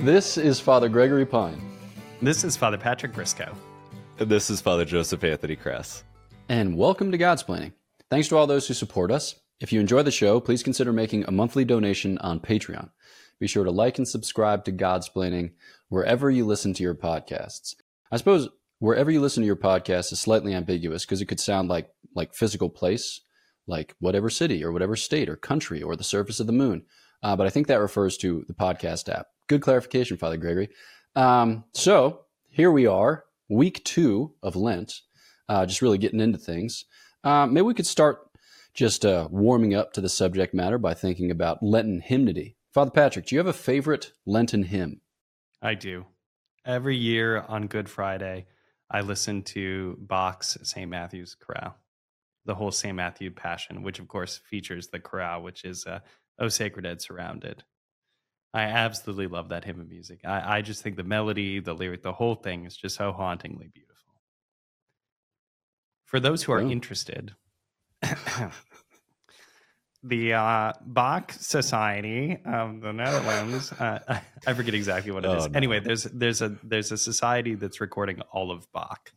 This is Father Gregory Pine. This is Father Patrick Briscoe. This is Father Joseph Anthony Kress. And welcome to Godsplaining. Thanks to all those who support us. If you enjoy the show, please consider making a monthly donation on Patreon. Be sure to like and subscribe to Godsplaining wherever you listen to your podcasts. I suppose wherever you listen to your podcast is slightly ambiguous because it could sound like like physical place, like whatever city or whatever state or country or the surface of the moon. Uh, but I think that refers to the podcast app. Good clarification, Father Gregory. Um, so here we are, week two of Lent, uh, just really getting into things. Uh, maybe we could start just uh, warming up to the subject matter by thinking about Lenten hymnody. Father Patrick, do you have a favorite Lenten hymn? I do. Every year on Good Friday, I listen to Bach's St. Matthew's Chorale, the whole St. Matthew Passion, which of course features the chorale, which is uh, O Sacred Head Surrounded. I absolutely love that hymn of music. I, I just think the melody, the lyric, the whole thing is just so hauntingly beautiful. For those who are Oh. interested, the uh, Bach Society of the Netherlands. Uh, I forget exactly what it is. Oh, no. Anyway, there's there's a there's a society that's recording all of Bach,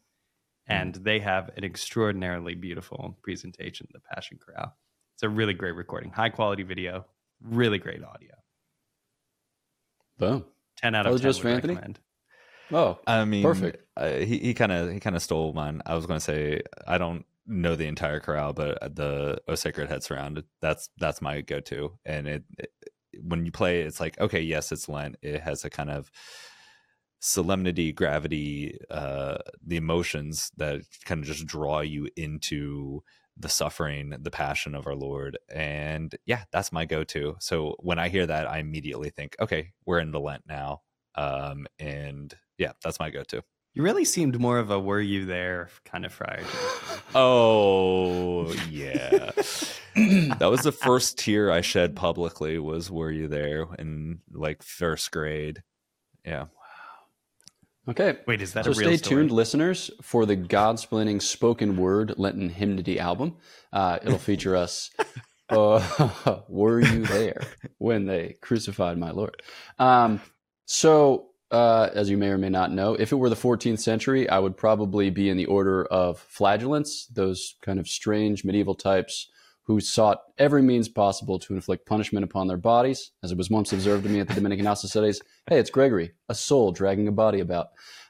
and they have an extraordinarily beautiful presentation of the Passion Chorale. It's a really great recording, high quality video, really great audio. Boom. Ten out of ten Joseph would Anthony? recommend. Oh, I mean, Perfect. Uh, he he kind of he kind of stole mine. I was going to say I don't know the entire chorale, but the O Sacred Head Surrounded. That's that's my go to. And it, it when you play, it's like okay, yes, it's Lent. It has a kind of solemnity, gravity, uh, the emotions that kind of just draw you into the suffering, the passion of our Lord. And yeah, that's my go to. So when I hear that, I immediately think, okay, we're into Lent now. Um, and yeah, that's my go to. You really seemed more of a "Were you there?" kind of friar. Oh yeah. that was the first tear I shed publicly was were you there in like first grade. Yeah. Okay. Wait, is that So a real stay story? tuned, listeners, for the Godsplaining spoken word Lenten hymnody album. Uh, it'll feature us. Uh, were you there when they crucified my Lord? Um, so, uh, as you may or may not know, if it were the 14th century, I would probably be in the order of flagellants, those kind of strange medieval types who sought every means possible to inflict punishment upon their bodies. As it was once observed to me at the Dominican House of Studies, hey, it's Gregory, a soul dragging a body about.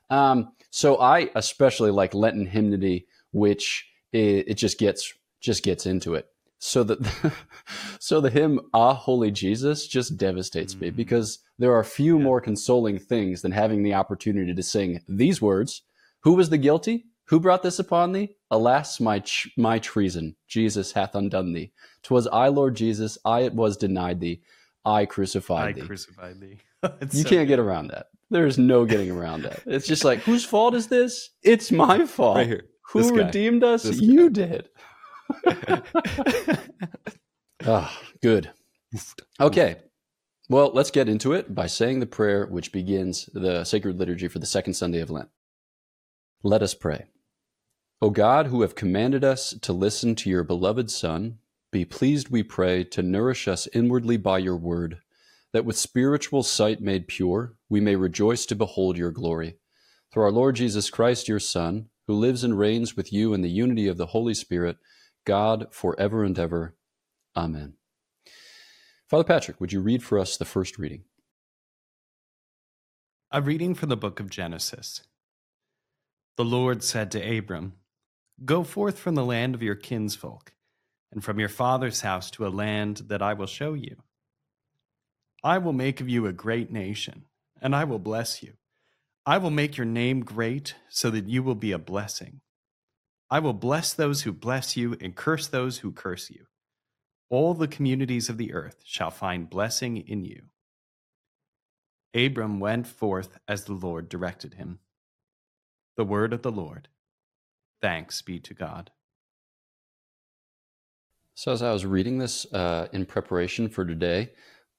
Um, so I especially like Lenten hymnody, which it, it just gets just gets into it. So that so the hymn "Ah Holy Jesus" just devastates me Mm. because there are few Yeah. more consoling things than having the opportunity to sing these words: "Who was the guilty? Who brought this upon thee? Alas, my ch- my treason! Jesus hath undone thee. 'Twas I, Lord Jesus, I it was denied thee. I crucified thee. I thee." crucified thee. You so can't get around that. There's no getting around that. It's just like, whose fault is this? It's my fault. Right here. Who guy. redeemed us? You did. Ah, good. Okay. Well, let's get into it by saying the prayer which begins the sacred liturgy for the second Sunday of Lent. Let us pray. O God, who have commanded us to listen to your beloved Son, be pleased, we pray, to nourish us inwardly by your word, that with spiritual sight made pure, we may rejoice to behold your glory. Through our Lord Jesus Christ, your Son, who lives and reigns with you in the unity of the Holy Spirit, God, forever and ever. Amen. Father Patrick, would you read for us the first reading? A reading from the book of Genesis. The Lord said to Abram, Go forth from the land of your kinsfolk, and from your father's house to a land that I will show you. I will make of you a great nation, and I will bless you. I will make your name great, so that you will be a blessing. I will bless those who bless you, and curse those who curse you. All the communities of the earth shall find blessing in you. Abram went forth as the Lord directed him. The word of the Lord. Thanks be to God. So, as I was reading this uh, in preparation for today,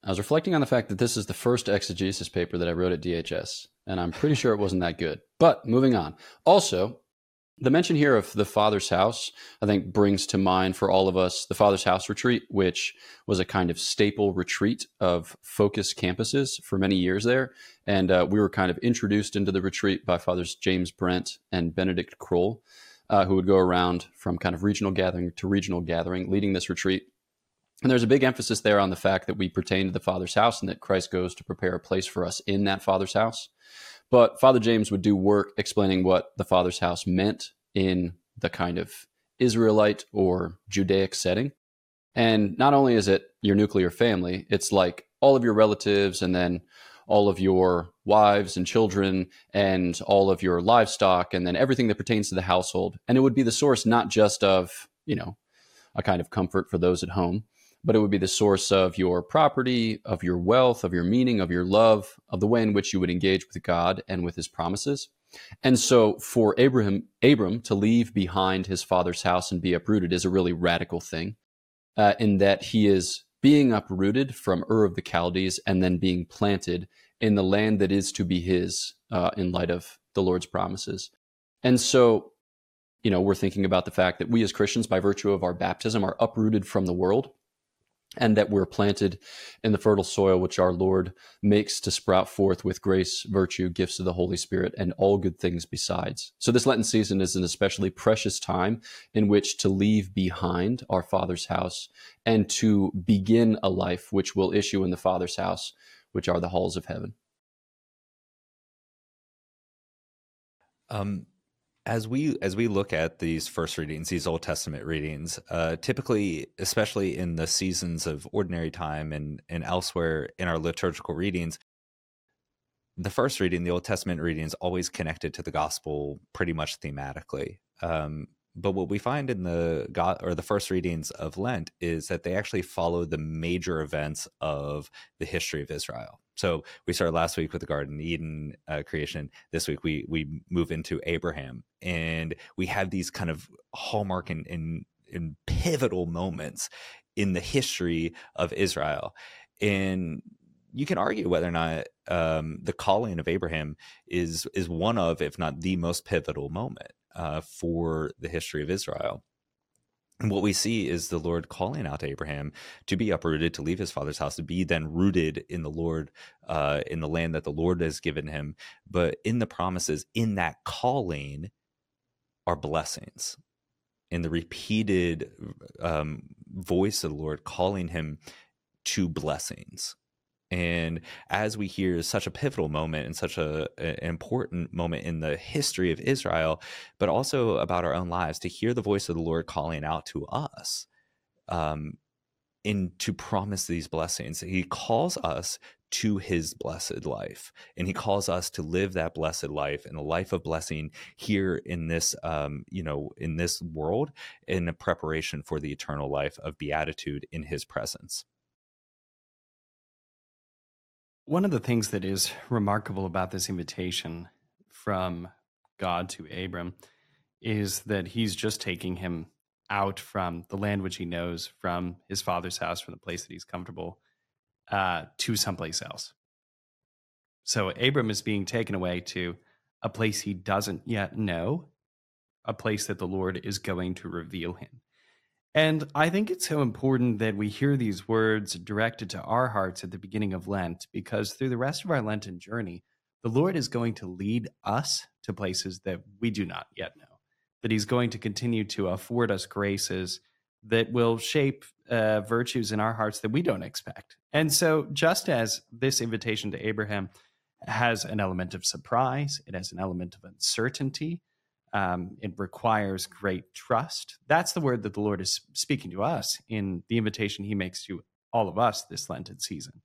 I was reflecting on the fact that this is the first exegesis paper that I wrote at DHS, and I'm pretty sure it wasn't that good. But moving on. Also, The mention here of the Father's house, I think, brings to mind for all of us the Father's house retreat, which was a kind of staple retreat of focus campuses for many years there. And uh, we were kind of introduced into the retreat by Fathers James Brent and Benedict Croell, uh, who would go around from kind of regional gathering to regional gathering, leading this retreat. And there's a big emphasis there on the fact that we pertain to the Father's house and that Christ goes to prepare a place for us in that Father's house. But Father James would do work explaining what the Father's house meant in the kind of Israelite or Judaic setting. And not only is it your nuclear family, it's like all of your relatives and then all of your wives and children and all of your livestock and then everything that pertains to the household. And it would be the source not just of, you know, a kind of comfort for those at home, but it would be the source of your property, of your wealth, of your meaning, of your love, of the way in which you would engage with God and with his promises. And so for Abraham, Abram to leave behind his father's house and be uprooted is a really radical thing, uh, in that he is being uprooted from Ur of the Chaldees and then being planted in the land that is to be his uh, in light of the Lord's promises. And so, you know, we're thinking about the fact that we as Christians, by virtue of our baptism, are uprooted from the world and that we're planted in the fertile soil which our Lord makes to sprout forth with grace, virtue, gifts of the Holy Spirit, and all good things besides. So, this Lenten season is an especially precious time in which to leave behind our Father's house and to begin a life which will issue in the Father's house, which are the halls of heaven. Um, as we as we look at these first readings these old testament readings uh, typically especially in the seasons of ordinary time and and elsewhere in our liturgical readings the first reading the old testament reading is always connected to the gospel pretty much thematically. Um, but what we find in the God or the first readings of Lent is that they actually follow the major events of the history of Israel. So we started last week with the Garden Eden uh, creation. This week we we move into Abraham, and we have these kind of hallmark and, and, and pivotal moments in the history of Israel. And you can argue whether or not um, the calling of Abraham is is one of, if not the most pivotal moment uh, for the history of Israel. And what we see is the Lord calling out to Abraham to be uprooted, to leave his father's house, to be then rooted in the Lord, uh, in the land that the Lord has given him. But in the promises, in that calling, are blessings. In the repeated um, voice of the Lord calling him to blessings. And as we hear such a pivotal moment and such a, an important moment in the history of Israel, but also about our own lives, to hear the voice of the Lord calling out to us um, in to promise these blessings. He calls us to his blessed life and he calls us to live that blessed life and a life of blessing here in this um, you know in this world in preparation for the eternal life of beatitude in his presence one of the things that is remarkable about this invitation from God to Abram is that he's just taking him out from the land which he knows, from his father's house, from the place that he's comfortable, uh, to someplace else. So Abram is being taken away to a place he doesn't yet know, a place that the Lord is going to reveal him. And I think it's so important that we hear these words directed to our hearts at the beginning of Lent, because through the rest of our Lenten journey, the Lord is going to lead us to places that we do not yet know, that He's going to continue to afford us graces that will shape uh, virtues in our hearts that we don't expect. And so, just as this invitation to Abraham has an element of surprise, it has an element of uncertainty um, it requires great trust. That's the word that the Lord is speaking to us in the invitation he makes to all of us this Lenten season.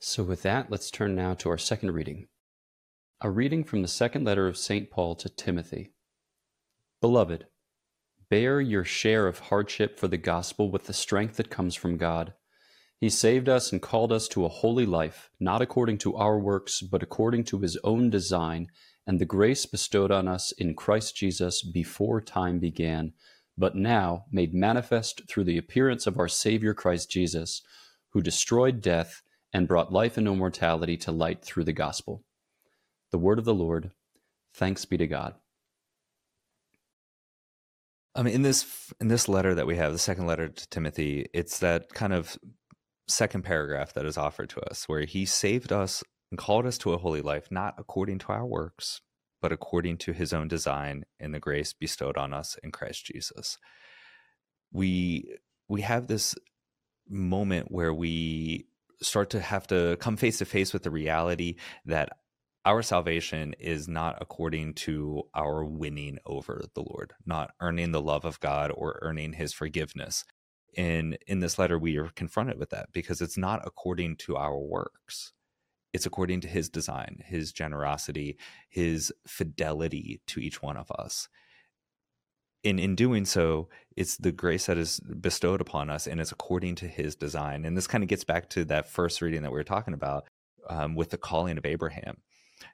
So, with that, let's turn now to our second reading. A reading from the second letter of St. Paul to Timothy. Beloved, bear your share of hardship for the gospel with the strength that comes from God he saved us and called us to a holy life, not according to our works, but according to his own design and the grace bestowed on us in Christ Jesus before time began, but now made manifest through the appearance of our Savior Christ Jesus, who destroyed death and brought life and immortality to light through the gospel. The word of the Lord. Thanks be to God. I mean, in this in this letter that we have, the second letter to Timothy, it's that kind of second paragraph that is offered to us, where he saved us and called us to a holy life, not according to our works, but according to his own design and the grace bestowed on us in Christ Jesus. We we have this moment where we start to have to come face to face with the reality that our salvation is not according to our winning over the Lord, not earning the love of God or earning his forgiveness. And in this letter, we are confronted with that because it's not according to our works. It's according to his design, his generosity, his fidelity to each one of us. And in doing so, it's the grace that is bestowed upon us and it's according to his design. And this kind of gets back to that first reading that we were talking about um, with the calling of Abraham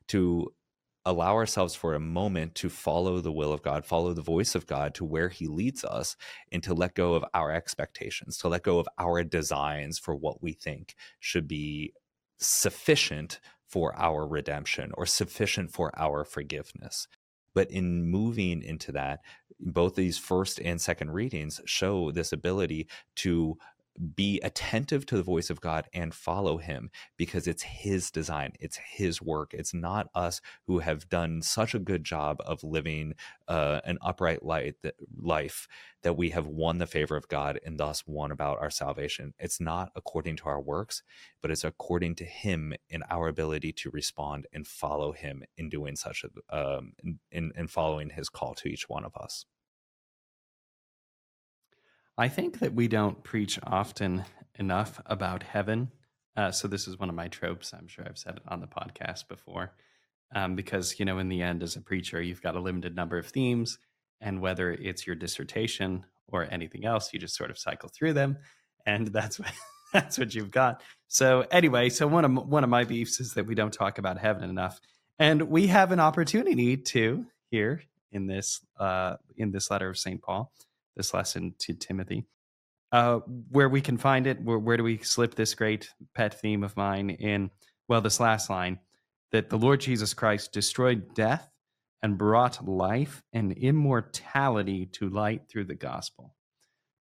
to allow ourselves for a moment to follow the will of God, follow the voice of God to where He leads us, and to let go of our expectations, to let go of our designs for what we think should be sufficient for our redemption or sufficient for our forgiveness. But in moving into that, both these first and second readings show this ability to be attentive to the voice of God and follow him because it's his design, it's his work. It's not us who have done such a good job of living uh, an upright light, that, life that we have won the favor of God and thus won about our salvation. It's not according to our works, but it's according to him in our ability to respond and follow him in doing such a, um, in, in following his call to each one of us. I think that we don't preach often enough about heaven. Uh, so this is one of my tropes. I'm sure I've said it on the podcast before. Um, because you know, in the end, as a preacher, you've got a limited number of themes, and whether it's your dissertation or anything else, you just sort of cycle through them, and that's what that's what you've got. So anyway, so one of one of my beefs is that we don't talk about heaven enough, and we have an opportunity to here in this uh, in this letter of Saint Paul this lesson to Timothy. Uh, where we can find it, where, where do we slip this great pet theme of mine in? Well, this last line that the Lord Jesus Christ destroyed death and brought life and immortality to light through the gospel.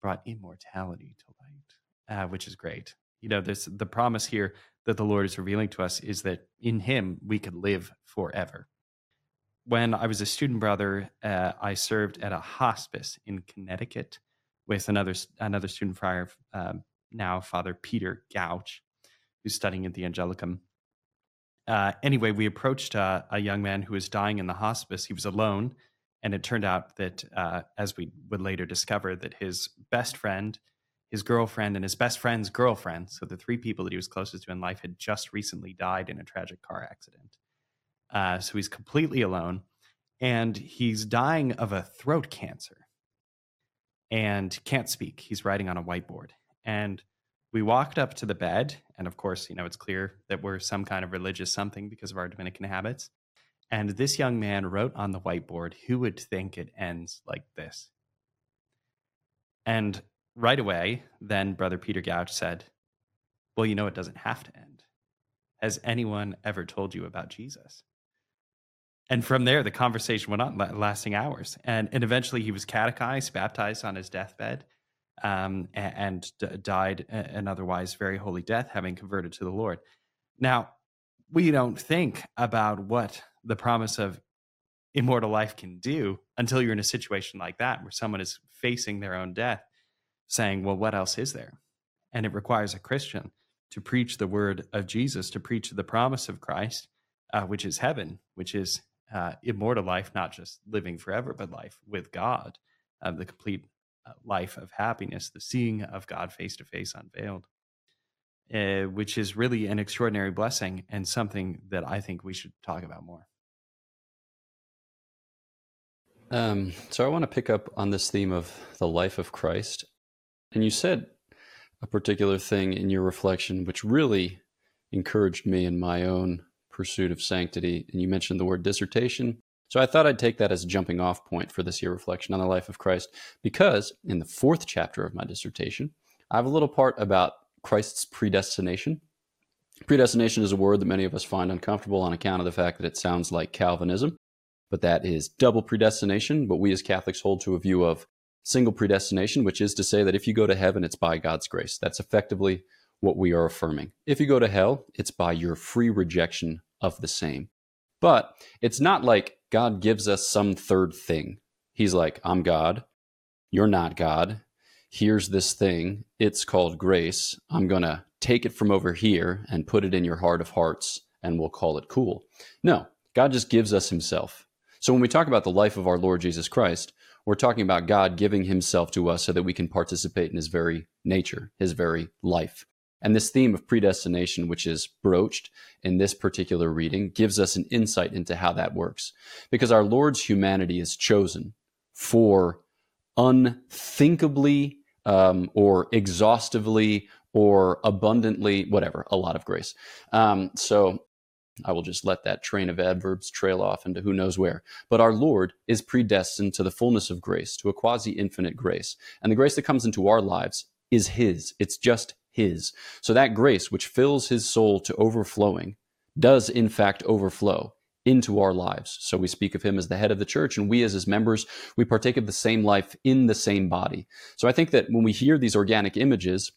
Brought immortality to light, uh, which is great. You know, this the promise here that the Lord is revealing to us is that in Him we could live forever when I was a student brother, uh, I served at a hospice in Connecticut with another another student friar, um, now Father Peter Gouch, who's studying at the Angelicum. Uh, anyway, we approached uh, a young man who was dying in the hospice. He was alone, and it turned out that, uh, as we would later discover, that his best friend, his girlfriend, and his best friend's girlfriend, so the three people that he was closest to in life, had just recently died in a tragic car accident. Uh, so he's completely alone and he's dying of a throat cancer and can't speak. He's writing on a whiteboard. And we walked up to the bed. And of course, you know, it's clear that we're some kind of religious something because of our Dominican habits. And this young man wrote on the whiteboard, Who would think it ends like this? And right away, then Brother Peter Gouch said, Well, you know, it doesn't have to end. Has anyone ever told you about Jesus? And from there the conversation went on lasting hours. And and eventually he was catechized baptized on his deathbed um, and, and died an otherwise very holy death having converted to the lord. Now we don't think about what the promise of immortal life can do until you're in a situation like that where someone is facing their own death saying well what else is there? And it requires a christian to preach the word of jesus to preach the promise of christ uh, which is heaven which is uh, immortal life, not just living forever, but life with God, uh, the complete uh, life of happiness, the seeing of God face to face unveiled, uh, which is really an extraordinary blessing and something that I think we should talk about more. Um, so I want to pick up on this theme of the life of Christ. And you said a particular thing in your reflection, which really encouraged me in my own pursuit of sanctity. And you mentioned the word dissertation. So I thought I'd take that as a jumping off point for this year reflection on the life of Christ, because in the fourth chapter of my dissertation, I have a little part about Christ's predestination. Predestination is a word that many of us find uncomfortable on account of the fact that it sounds like Calvinism. but that is double predestination. But we as Catholics hold to a view of single predestination, which is to say that if you go to heaven, it's by God's grace. That's effectively what we are affirming. If you go to hell, it's by your free rejection of the same. But it's not like God gives us some third thing. He's like, I'm God. You're not God. Here's this thing. It's called grace. I'm going to take it from over here and put it in your heart of hearts, and we'll call it cool. No, God just gives us Himself. So when we talk about the life of our Lord Jesus Christ, we're talking about God giving Himself to us so that we can participate in His very nature, His very life. And this theme of predestination, which is broached in this particular reading, gives us an insight into how that works. Because our Lord's humanity is chosen for unthinkably um, or exhaustively or abundantly, whatever, a lot of grace. Um, so I will just let that train of adverbs trail off into who knows where. But our Lord is predestined to the fullness of grace, to a quasi infinite grace. And the grace that comes into our lives is His. It's just his. So that grace, which fills his soul to overflowing, does in fact overflow into our lives. So we speak of him as the head of the church, and we as his members, we partake of the same life in the same body. So I think that when we hear these organic images,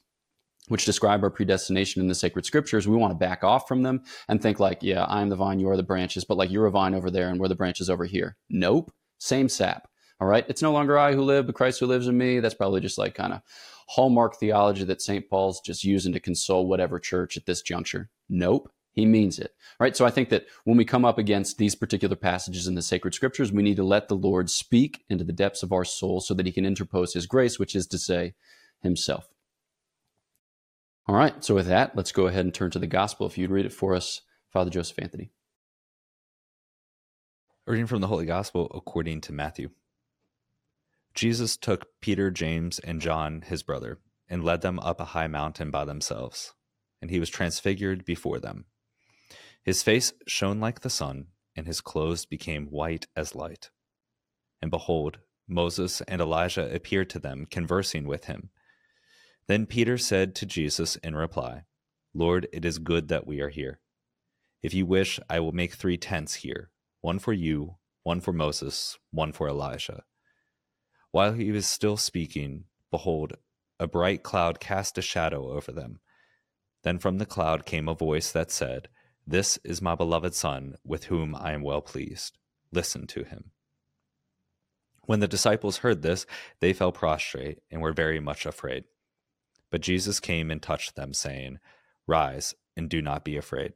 which describe our predestination in the sacred scriptures, we want to back off from them and think like, yeah, I'm the vine, you are the branches, but like you're a vine over there and we're the branches over here. Nope. Same sap. All right. It's no longer I who live, but Christ who lives in me. That's probably just like kind of hallmark theology that St. Paul's just using to console whatever church at this juncture. Nope. He means it. Right. So I think that when we come up against these particular passages in the sacred scriptures, we need to let the Lord speak into the depths of our soul so that he can interpose his grace, which is to say, himself. All right. So with that, let's go ahead and turn to the gospel. If you'd read it for us, Father Joseph Anthony. reading from the Holy Gospel according to Matthew. Jesus took Peter, James, and John, his brother, and led them up a high mountain by themselves, and he was transfigured before them. His face shone like the sun, and his clothes became white as light. And behold, Moses and Elijah appeared to them, conversing with him. Then Peter said to Jesus in reply, Lord, it is good that we are here. If you wish, I will make three tents here one for you, one for Moses, one for Elijah. While he was still speaking, behold, a bright cloud cast a shadow over them. Then from the cloud came a voice that said, This is my beloved Son, with whom I am well pleased. Listen to him. When the disciples heard this, they fell prostrate and were very much afraid. But Jesus came and touched them, saying, Rise and do not be afraid.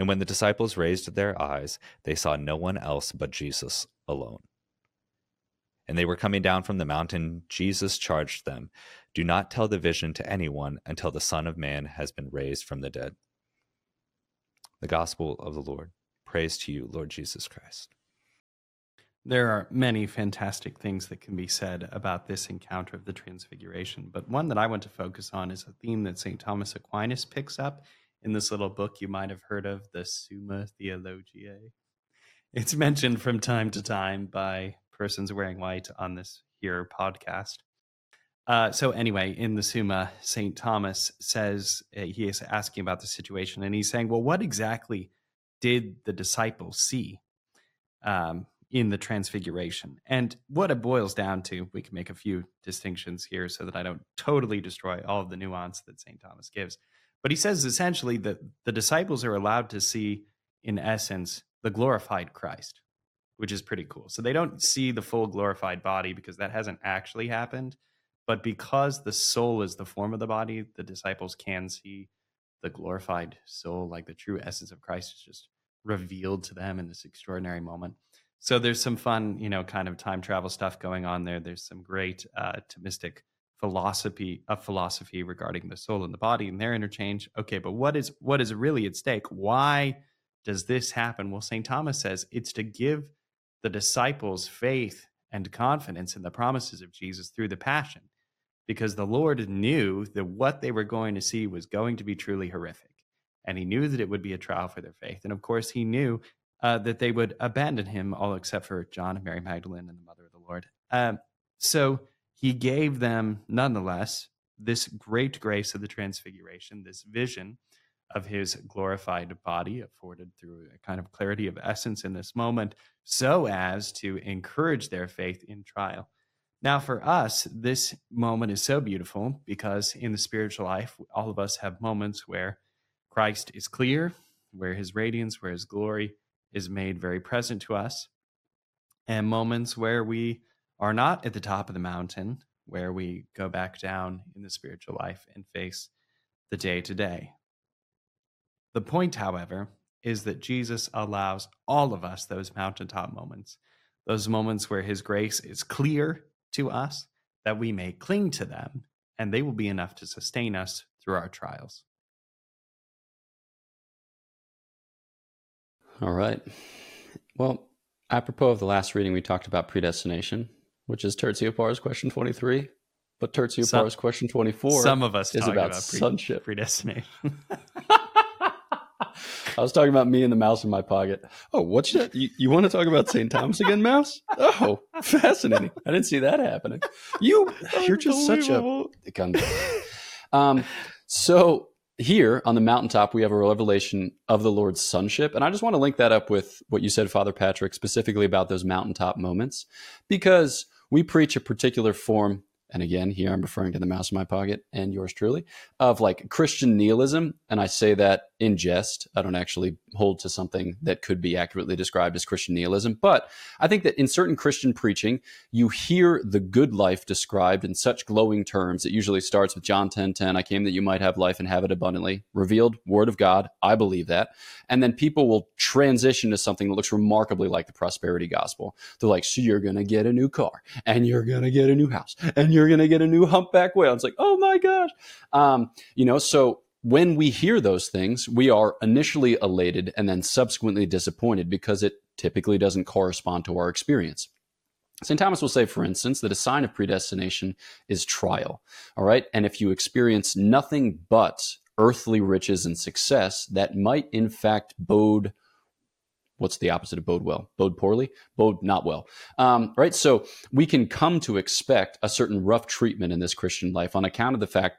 And when the disciples raised their eyes, they saw no one else but Jesus alone and they were coming down from the mountain, Jesus charged them Do not tell the vision to anyone until the Son of Man has been raised from the dead. The Gospel of the Lord. Praise to you, Lord Jesus Christ. There are many fantastic things that can be said about this encounter of the Transfiguration, but one that I want to focus on is a theme that St. Thomas Aquinas picks up in this little book you might have heard of, the Summa Theologiae. It's mentioned from time to time by persons wearing white on this here podcast. Uh, so anyway, in the Summa, Saint Thomas says uh, he is asking about the situation, and he's saying, "Well, what exactly did the disciples see um, in the Transfiguration?" And what it boils down to, we can make a few distinctions here, so that I don't totally destroy all of the nuance that Saint Thomas gives. But he says essentially that the disciples are allowed to see, in essence, the glorified Christ which is pretty cool. So they don't see the full glorified body because that hasn't actually happened. But because the soul is the form of the body, the disciples can see the glorified soul, like the true essence of Christ is just revealed to them in this extraordinary moment. So there's some fun, you know, kind of time travel stuff going on there. There's some great uh, Thomistic philosophy of philosophy regarding the soul and the body and their interchange. Okay, but what is what is really at stake? Why does this happen? Well, St. Thomas says it's to give the disciples' faith and confidence in the promises of Jesus through the passion because the Lord knew that what they were going to see was going to be truly horrific. And he knew that it would be a trial for their faith. And of course, he knew uh, that they would abandon him, all except for John and Mary Magdalene and the mother of the Lord. Um, so he gave them, nonetheless, this great grace of the transfiguration, this vision of his glorified body, afforded through a kind of clarity of essence in this moment, so as to encourage their faith in trial. Now, for us, this moment is so beautiful because in the spiritual life, all of us have moments where Christ is clear, where his radiance, where his glory is made very present to us, and moments where we are not at the top of the mountain, where we go back down in the spiritual life and face the day to day. The point, however, is that Jesus allows all of us those mountaintop moments, those moments where his grace is clear to us, that we may cling to them, and they will be enough to sustain us through our trials. All right. Well, apropos of the last reading, we talked about predestination, which is Tertia Pars question 23. But Tertia Pars question 24 Some of us is talk about, about, predestination. I was talking about me and the mouse in my pocket. Oh, what's that? You, you want to talk about St. Thomas again, mouse? Oh, fascinating. I didn't see that happening. You, you're just such a. Um, so here on the mountaintop, we have a revelation of the Lord's sonship. And I just want to link that up with what you said, Father Patrick, specifically about those mountaintop moments, because we preach a particular form. And again, here I'm referring to the mouse in my pocket and yours truly of like Christian nihilism. And I say that in jest. I don't actually hold to something that could be accurately described as Christian nihilism. But I think that in certain Christian preaching, you hear the good life described in such glowing terms. It usually starts with John 10 10, I came that you might have life and have it abundantly. Revealed word of God. I believe that. And then people will transition to something that looks remarkably like the prosperity gospel. They're like, so you're going to get a new car and you're going to get a new house and you're going to get a new humpback whale. It's like, oh my gosh. Um, you know, so when we hear those things, we are initially elated and then subsequently disappointed because it typically doesn't correspond to our experience. St. Thomas will say, for instance, that a sign of predestination is trial. All right. And if you experience nothing but earthly riches and success, that might in fact bode what's the opposite of bode well? Bode poorly? Bode not well. Um, right? So we can come to expect a certain rough treatment in this Christian life on account of the fact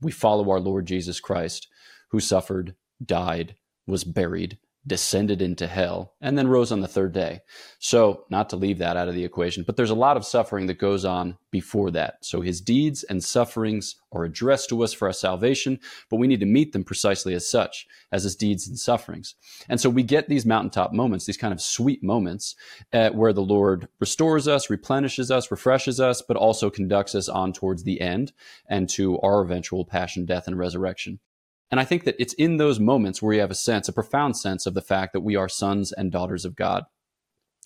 we follow our Lord Jesus Christ, who suffered, died, was buried, descended into hell, and then rose on the third day. So, not to leave that out of the equation, but there's a lot of suffering that goes on before that. So, his deeds and sufferings are addressed to us for our salvation, but we need to meet them precisely as such, as his deeds and sufferings. And so, we get these mountaintop moments, these kind of sweet moments uh, where the Lord restores us, replenishes us, refreshes us, but also conducts us on towards the end and to our eventual passion, death, and resurrection. And I think that it's in those moments where you have a sense, a profound sense of the fact that we are sons and daughters of God.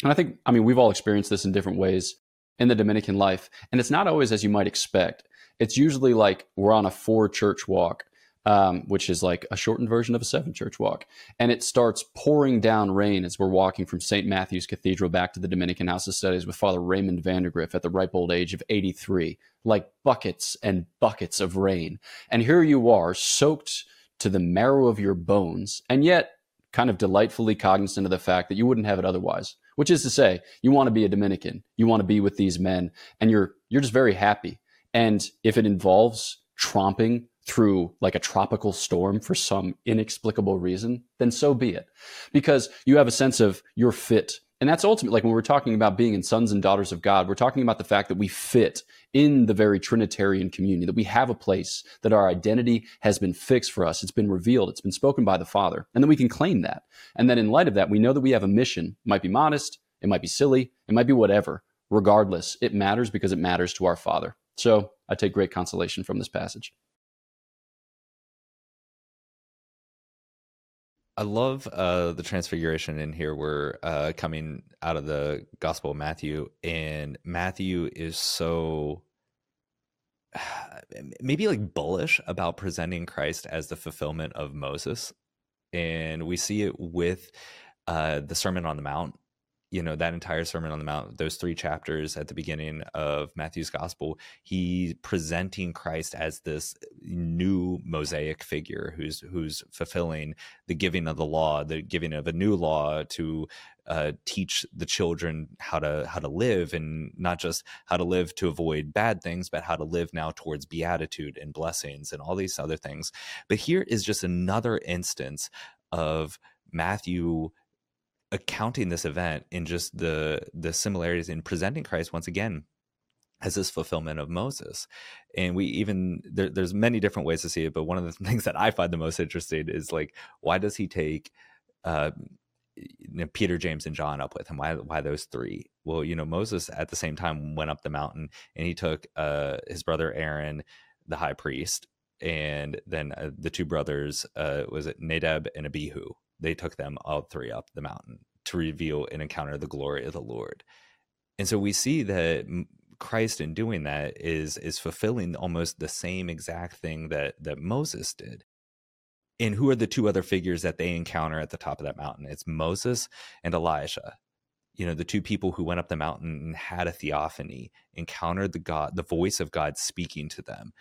And I think, I mean, we've all experienced this in different ways in the Dominican life. And it's not always as you might expect. It's usually like we're on a four church walk, um, which is like a shortened version of a seven church walk. And it starts pouring down rain as we're walking from St. Matthew's Cathedral back to the Dominican House of Studies with Father Raymond Vandegrift at the ripe old age of 83, like buckets and buckets of rain. And here you are, soaked to the marrow of your bones, and yet kind of delightfully cognizant of the fact that you wouldn't have it otherwise. Which is to say, you want to be a Dominican, you want to be with these men, and you're you're just very happy. And if it involves tromping through like a tropical storm for some inexplicable reason, then so be it. Because you have a sense of you're fit. And that's ultimately like when we're talking about being in sons and daughters of God, we're talking about the fact that we fit in the very Trinitarian community, that we have a place, that our identity has been fixed for us. It's been revealed. It's been spoken by the Father. And then we can claim that. And then in light of that, we know that we have a mission. It might be modest. It might be silly. It might be whatever. Regardless, it matters because it matters to our Father. So I take great consolation from this passage. I love uh, the transfiguration in here. We're uh, coming out of the Gospel of Matthew, and Matthew is so maybe like bullish about presenting Christ as the fulfillment of Moses. And we see it with uh, the Sermon on the Mount you know that entire sermon on the mount those three chapters at the beginning of matthew's gospel he's presenting christ as this new mosaic figure who's who's fulfilling the giving of the law the giving of a new law to uh, teach the children how to how to live and not just how to live to avoid bad things but how to live now towards beatitude and blessings and all these other things. But here is just another instance of matthew accounting this event in just the the similarities in presenting Christ once again as this fulfillment of Moses. And we even there, there's many different ways to see it, but one of the things that I find the most interesting is like why does he take uh, you know, Peter, James, and John up with him? Why why those three? Well, you know Moses at the same time went up the mountain and he took uh, his brother Aaron, the high priest, and then uh, the two brothers uh, was it Nadab and Abihu they took them all three up the mountain to reveal and encounter the glory of the Lord. And so we see that Christ in doing that is is fulfilling almost the same exact thing that that Moses did. And who are the two other figures that they encounter at the top of that mountain? It's Moses and Elijah. You know, the two people who went up the mountain and had a theophany, encountered the God, the voice of God speaking to them.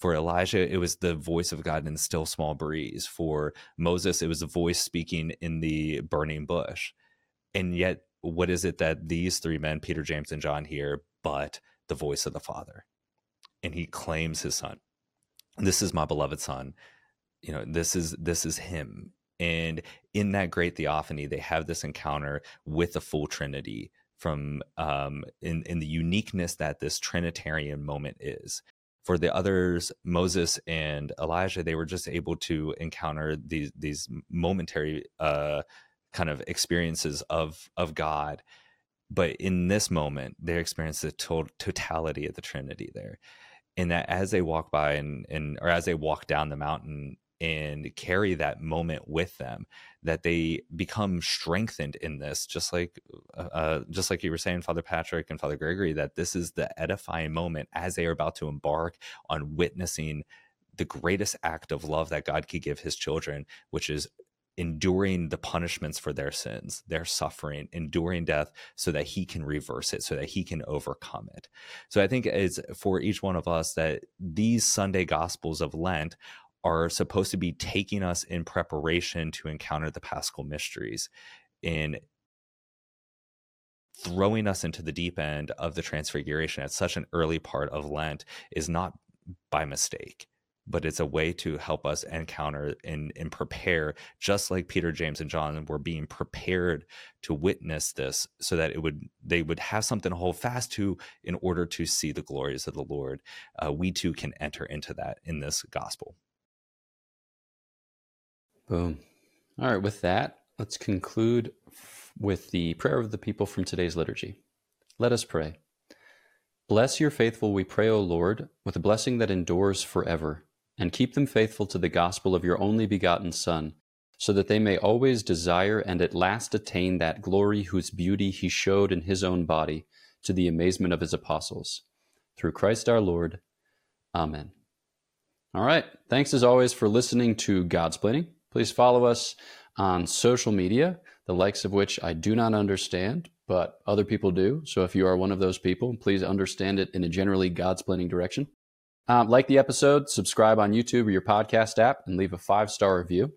For Elijah, it was the voice of God in the still small breeze. For Moses, it was a voice speaking in the burning bush. And yet, what is it that these three men, Peter, James, and John, hear but the voice of the Father? And he claims his son. This is my beloved son. You know, this is this is him. And in that great theophany, they have this encounter with the full Trinity from um, in in the uniqueness that this Trinitarian moment is for the others moses and elijah they were just able to encounter these these momentary uh kind of experiences of of god. But in this moment they experience the to- totality of the trinity there. And that as they walk by and and or as they walk down the mountain and carry that moment with them that they become strengthened in this just like uh, uh, just like you were saying father patrick and father gregory that this is the edifying moment as they are about to embark on witnessing the greatest act of love that god could give his children which is enduring the punishments for their sins, their suffering, enduring death so that he can reverse it, so that he can overcome it. So I think it's for each one of us that these Sunday Gospels of Lent are supposed to be taking us in preparation to encounter the paschal mysteries in throwing us into the deep end of the transfiguration at such an early part of lent is not by mistake but it's a way to help us encounter and, and prepare just like peter james and john were being prepared to witness this so that it would they would have something to hold fast to in order to see the glories of the lord. Uh, we too can enter into that in this gospel Boom. All right, with that, let's conclude with the prayer of the people from today's liturgy. Let us pray. Bless your faithful, we pray, O Lord, with a blessing that endures forever, and keep them faithful to the gospel of your only begotten Son, so that they may always desire and at last attain that glory whose beauty he showed in his own body, to the amazement of his apostles. Through Christ our Lord. Amen. All right. Thanks as always for listening to Godsplaining. Please follow us on social media, the likes of which I do not understand, but other people do. So if you are one of those people, please understand it in a generally Godsplaining direction. Um, like the episode, subscribe on YouTube or your podcast app, and leave a five star review.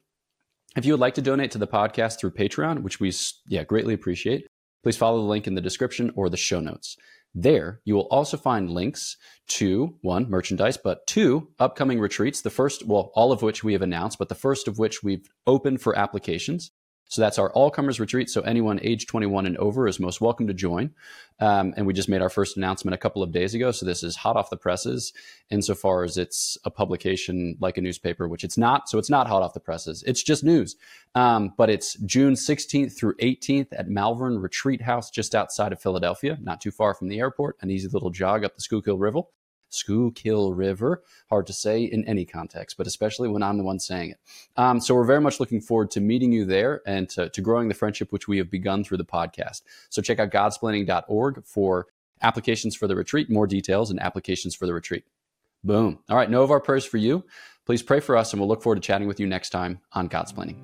If you would like to donate to the podcast through Patreon, which we yeah greatly appreciate, please follow the link in the description or the show notes. There, you will also find links to one, merchandise, but two, upcoming retreats. The first, well, all of which we have announced, but the first of which we've opened for applications. So that's our all comers retreat. So anyone age 21 and over is most welcome to join. Um, and we just made our first announcement a couple of days ago. So this is hot off the presses insofar as it's a publication like a newspaper, which it's not. So it's not hot off the presses. It's just news. Um, but it's June 16th through 18th at Malvern Retreat House, just outside of Philadelphia, not too far from the airport, an easy little jog up the Schuylkill River. Schuylkill River. Hard to say in any context, but especially when I'm the one saying it. Um, so we're very much looking forward to meeting you there and to, to growing the friendship which we have begun through the podcast. So check out godsplaining.org for applications for the retreat, more details, and applications for the retreat. Boom. All right, know of our prayers for you. Please pray for us, and we'll look forward to chatting with you next time on Godsplaining.